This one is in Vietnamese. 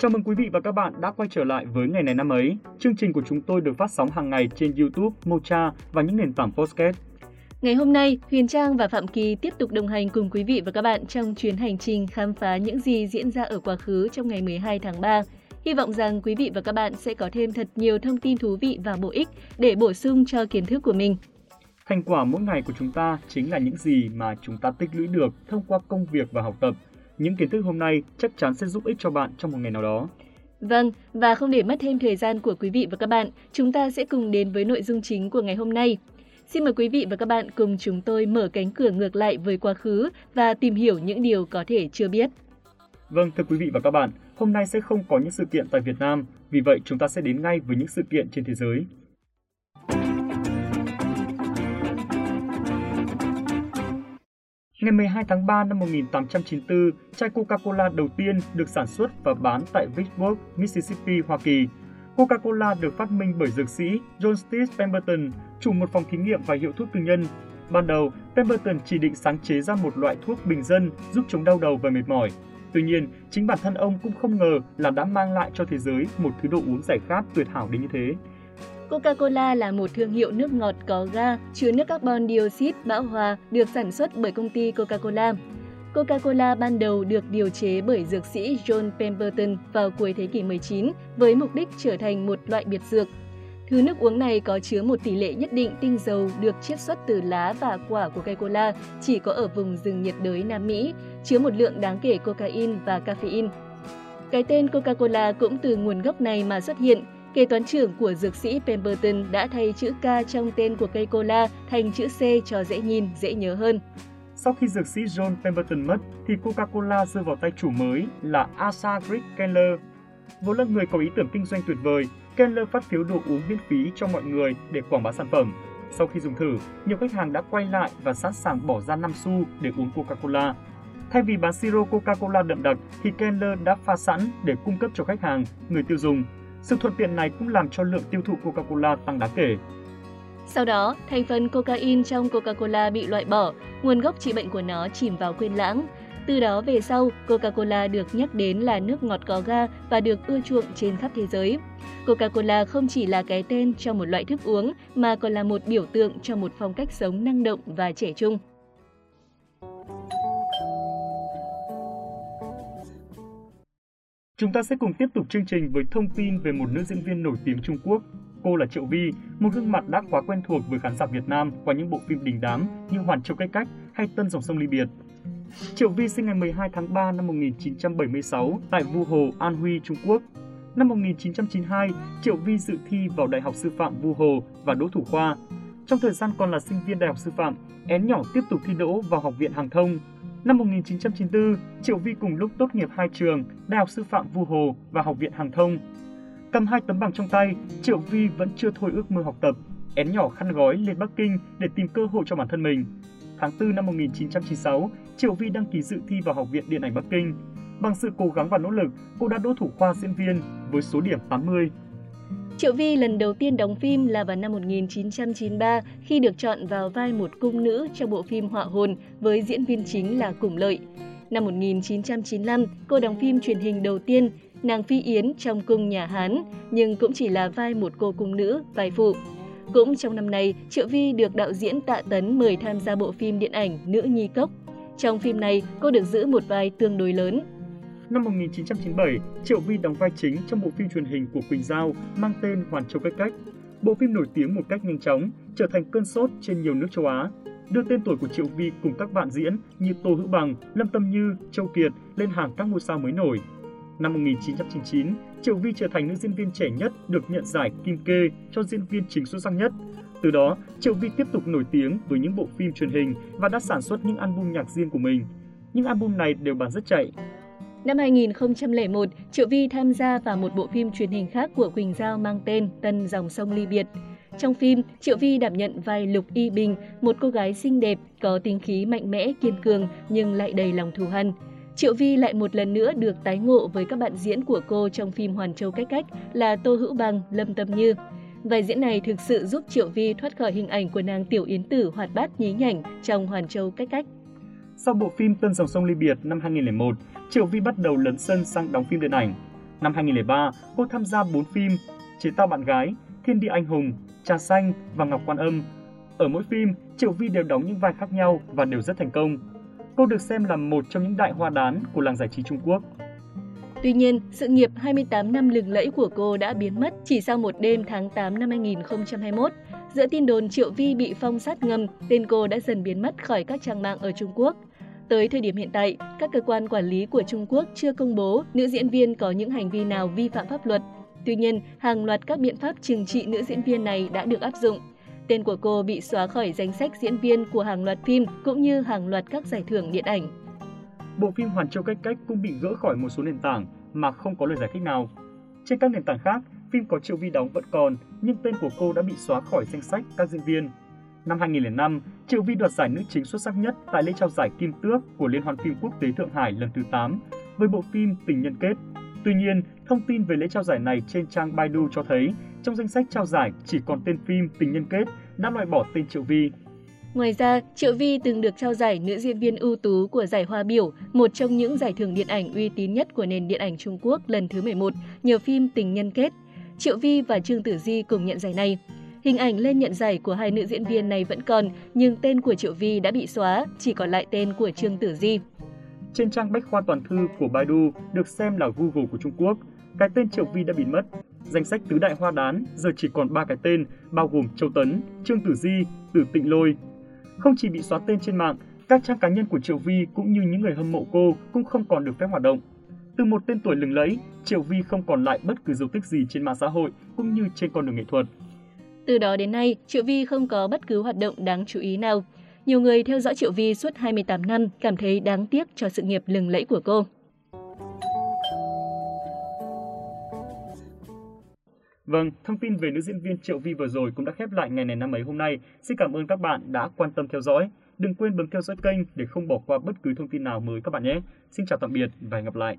Chào mừng quý vị và các bạn đã quay trở lại với ngày này năm ấy. Chương trình của chúng tôi được phát sóng hàng ngày trên YouTube, Mocha và những nền tảng podcast. Ngày hôm nay, Huyền Trang và Phạm Kỳ tiếp tục đồng hành cùng quý vị và các bạn trong chuyến hành trình khám phá những gì diễn ra ở quá khứ trong ngày 12 tháng 3. Hy vọng rằng quý vị và các bạn sẽ có thêm thật nhiều thông tin thú vị và bổ ích để bổ sung cho kiến thức của mình. Thành quả mỗi ngày của chúng ta chính là những gì mà chúng ta tích lũy được thông qua công việc và học tập. Những kiến thức hôm nay chắc chắn sẽ giúp ích cho bạn trong một ngày nào đó. Vâng, và không để mất thêm thời gian của quý vị và các bạn, chúng ta sẽ cùng đến với nội dung chính của ngày hôm nay. Xin mời quý vị và các bạn cùng chúng tôi mở cánh cửa ngược lại với quá khứ và tìm hiểu những điều có thể chưa biết. Vâng, thưa quý vị và các bạn, hôm nay sẽ không có những sự kiện tại Việt Nam, vì vậy chúng ta sẽ đến ngay với những sự kiện trên thế giới. Ngày 12 tháng 3 năm 1894, chai Coca-Cola đầu tiên được sản xuất và bán tại Vicksburg, Mississippi, Hoa Kỳ. Coca-Cola được phát minh bởi dược sĩ John Steve Pemberton, chủ một phòng thí nghiệm và hiệu thuốc tư nhân. Ban đầu, Pemberton chỉ định sáng chế ra một loại thuốc bình dân giúp chống đau đầu và mệt mỏi. Tuy nhiên, chính bản thân ông cũng không ngờ là đã mang lại cho thế giới một thứ đồ uống giải khát tuyệt hảo đến như thế. Coca-Cola là một thương hiệu nước ngọt có ga chứa nước carbon dioxide bão hòa được sản xuất bởi công ty Coca-Cola. Coca-Cola ban đầu được điều chế bởi dược sĩ John Pemberton vào cuối thế kỷ 19 với mục đích trở thành một loại biệt dược. Thứ nước uống này có chứa một tỷ lệ nhất định tinh dầu được chiết xuất từ lá và quả của cây cola chỉ có ở vùng rừng nhiệt đới Nam Mỹ, chứa một lượng đáng kể cocaine và caffeine. Cái tên Coca-Cola cũng từ nguồn gốc này mà xuất hiện – Kế toán trưởng của dược sĩ Pemberton đã thay chữ K trong tên của cây cola thành chữ C cho dễ nhìn, dễ nhớ hơn. Sau khi dược sĩ John Pemberton mất, thì Coca-Cola rơi vào tay chủ mới là Asa Greg Keller. Vốn là người có ý tưởng kinh doanh tuyệt vời, Keller phát phiếu đồ uống miễn phí cho mọi người để quảng bá sản phẩm. Sau khi dùng thử, nhiều khách hàng đã quay lại và sẵn sàng bỏ ra 5 xu để uống Coca-Cola. Thay vì bán siro Coca-Cola đậm đặc, thì Keller đã pha sẵn để cung cấp cho khách hàng, người tiêu dùng sự thuận tiện này cũng làm cho lượng tiêu thụ Coca-Cola tăng đáng kể. Sau đó, thành phần cocaine trong Coca-Cola bị loại bỏ, nguồn gốc trị bệnh của nó chìm vào quên lãng. Từ đó về sau, Coca-Cola được nhắc đến là nước ngọt có ga và được ưa chuộng trên khắp thế giới. Coca-Cola không chỉ là cái tên cho một loại thức uống mà còn là một biểu tượng cho một phong cách sống năng động và trẻ trung. Chúng ta sẽ cùng tiếp tục chương trình với thông tin về một nữ diễn viên nổi tiếng Trung Quốc. Cô là Triệu Vi, một gương mặt đã quá quen thuộc với khán giả Việt Nam qua những bộ phim đình đám như Hoàn Châu Cách Cách hay Tân Dòng Sông Ly Biệt. Triệu Vi sinh ngày 12 tháng 3 năm 1976 tại Vu Hồ, An Huy, Trung Quốc. Năm 1992, Triệu Vi dự thi vào Đại học Sư phạm Vu Hồ và đỗ thủ khoa. Trong thời gian còn là sinh viên Đại học Sư phạm, én nhỏ tiếp tục thi đỗ vào Học viện Hàng thông Năm 1994, Triệu Vi cùng lúc tốt nghiệp hai trường, Đại học Sư phạm Vu Hồ và Học viện Hàng thông. Cầm hai tấm bằng trong tay, Triệu Vi vẫn chưa thôi ước mơ học tập, én nhỏ khăn gói lên Bắc Kinh để tìm cơ hội cho bản thân mình. Tháng 4 năm 1996, Triệu Vi đăng ký dự thi vào Học viện Điện ảnh Bắc Kinh. Bằng sự cố gắng và nỗ lực, cô đã đỗ thủ khoa diễn viên với số điểm 80. Triệu Vi lần đầu tiên đóng phim là vào năm 1993 khi được chọn vào vai một cung nữ trong bộ phim Họa hồn với diễn viên chính là Củng Lợi. Năm 1995, cô đóng phim truyền hình đầu tiên Nàng Phi Yến trong cung nhà Hán, nhưng cũng chỉ là vai một cô cung nữ, vai phụ. Cũng trong năm nay, Triệu Vi được đạo diễn Tạ Tấn mời tham gia bộ phim điện ảnh Nữ Nhi Cốc. Trong phim này, cô được giữ một vai tương đối lớn, Năm 1997, Triệu Vi đóng vai chính trong bộ phim truyền hình của Quỳnh Giao mang tên Hoàn Châu Cách Cách. Bộ phim nổi tiếng một cách nhanh chóng, trở thành cơn sốt trên nhiều nước châu Á, đưa tên tuổi của Triệu Vi cùng các bạn diễn như Tô Hữu Bằng, Lâm Tâm Như, Châu Kiệt lên hàng các ngôi sao mới nổi. Năm 1999, Triệu Vi trở thành nữ diễn viên trẻ nhất được nhận giải Kim Kê cho diễn viên chính xuất sắc nhất. Từ đó, Triệu Vi tiếp tục nổi tiếng với những bộ phim truyền hình và đã sản xuất những album nhạc riêng của mình. Những album này đều bán rất chạy, Năm 2001, Triệu Vi tham gia vào một bộ phim truyền hình khác của Quỳnh Giao mang tên Tân Dòng Sông Ly Biệt. Trong phim, Triệu Vi đảm nhận vai Lục Y Bình, một cô gái xinh đẹp, có tính khí mạnh mẽ, kiên cường nhưng lại đầy lòng thù hằn. Triệu Vi lại một lần nữa được tái ngộ với các bạn diễn của cô trong phim Hoàn Châu Cách Cách là Tô Hữu Bằng, Lâm Tâm Như. Vai diễn này thực sự giúp Triệu Vi thoát khỏi hình ảnh của nàng tiểu yến tử hoạt bát nhí nhảnh trong Hoàn Châu Cách Cách. Sau bộ phim Tân Dòng Sông Ly Biệt năm 2001, Triệu Vi bắt đầu lấn sân sang đóng phim điện ảnh. Năm 2003, cô tham gia 4 phim Chế tạo bạn gái, Thiên địa anh hùng, Trà xanh và Ngọc Quan âm. Ở mỗi phim, Triệu Vi đều đóng những vai khác nhau và đều rất thành công. Cô được xem là một trong những đại hoa đán của làng giải trí Trung Quốc. Tuy nhiên, sự nghiệp 28 năm lừng lẫy của cô đã biến mất chỉ sau một đêm tháng 8 năm 2021. Giữa tin đồn Triệu Vi bị phong sát ngầm, tên cô đã dần biến mất khỏi các trang mạng ở Trung Quốc. Tới thời điểm hiện tại, các cơ quan quản lý của Trung Quốc chưa công bố nữ diễn viên có những hành vi nào vi phạm pháp luật. Tuy nhiên, hàng loạt các biện pháp trừng trị nữ diễn viên này đã được áp dụng. Tên của cô bị xóa khỏi danh sách diễn viên của hàng loạt phim cũng như hàng loạt các giải thưởng điện ảnh. Bộ phim Hoàn Châu Cách Cách cũng bị gỡ khỏi một số nền tảng mà không có lời giải thích nào. Trên các nền tảng khác, phim có Triệu Vi đóng vẫn còn, nhưng tên của cô đã bị xóa khỏi danh sách các diễn viên. Năm 2005, Triệu Vi đoạt giải nữ chính xuất sắc nhất tại lễ trao giải Kim Tước của Liên hoan phim quốc tế Thượng Hải lần thứ 8 với bộ phim Tình nhân kết. Tuy nhiên, thông tin về lễ trao giải này trên trang Baidu cho thấy trong danh sách trao giải chỉ còn tên phim Tình nhân kết đã loại bỏ tên Triệu Vi. Ngoài ra, Triệu Vi từng được trao giải nữ diễn viên ưu tú của giải Hoa Biểu, một trong những giải thưởng điện ảnh uy tín nhất của nền điện ảnh Trung Quốc lần thứ 11, nhờ phim Tình nhân kết. Triệu Vi và Trương Tử Di cùng nhận giải này. Hình ảnh lên nhận giải của hai nữ diễn viên này vẫn còn, nhưng tên của Triệu Vi đã bị xóa, chỉ còn lại tên của Trương Tử Di. Trên trang bách khoa toàn thư của Baidu được xem là Google của Trung Quốc, cái tên Triệu Vi đã bị mất. Danh sách tứ đại hoa đán giờ chỉ còn ba cái tên, bao gồm Châu Tấn, Trương Tử Di, Tử Tịnh Lôi. Không chỉ bị xóa tên trên mạng, các trang cá nhân của Triệu Vi cũng như những người hâm mộ cô cũng không còn được phép hoạt động. Từ một tên tuổi lừng lẫy, Triệu Vi không còn lại bất cứ dấu tích gì trên mạng xã hội cũng như trên con đường nghệ thuật. Từ đó đến nay, Triệu Vi không có bất cứ hoạt động đáng chú ý nào. Nhiều người theo dõi Triệu Vi suốt 28 năm cảm thấy đáng tiếc cho sự nghiệp lừng lẫy của cô. Vâng, thông tin về nữ diễn viên Triệu Vi vừa rồi cũng đã khép lại ngày này năm ấy hôm nay. Xin cảm ơn các bạn đã quan tâm theo dõi. Đừng quên bấm theo dõi kênh để không bỏ qua bất cứ thông tin nào mới các bạn nhé. Xin chào tạm biệt và hẹn gặp lại.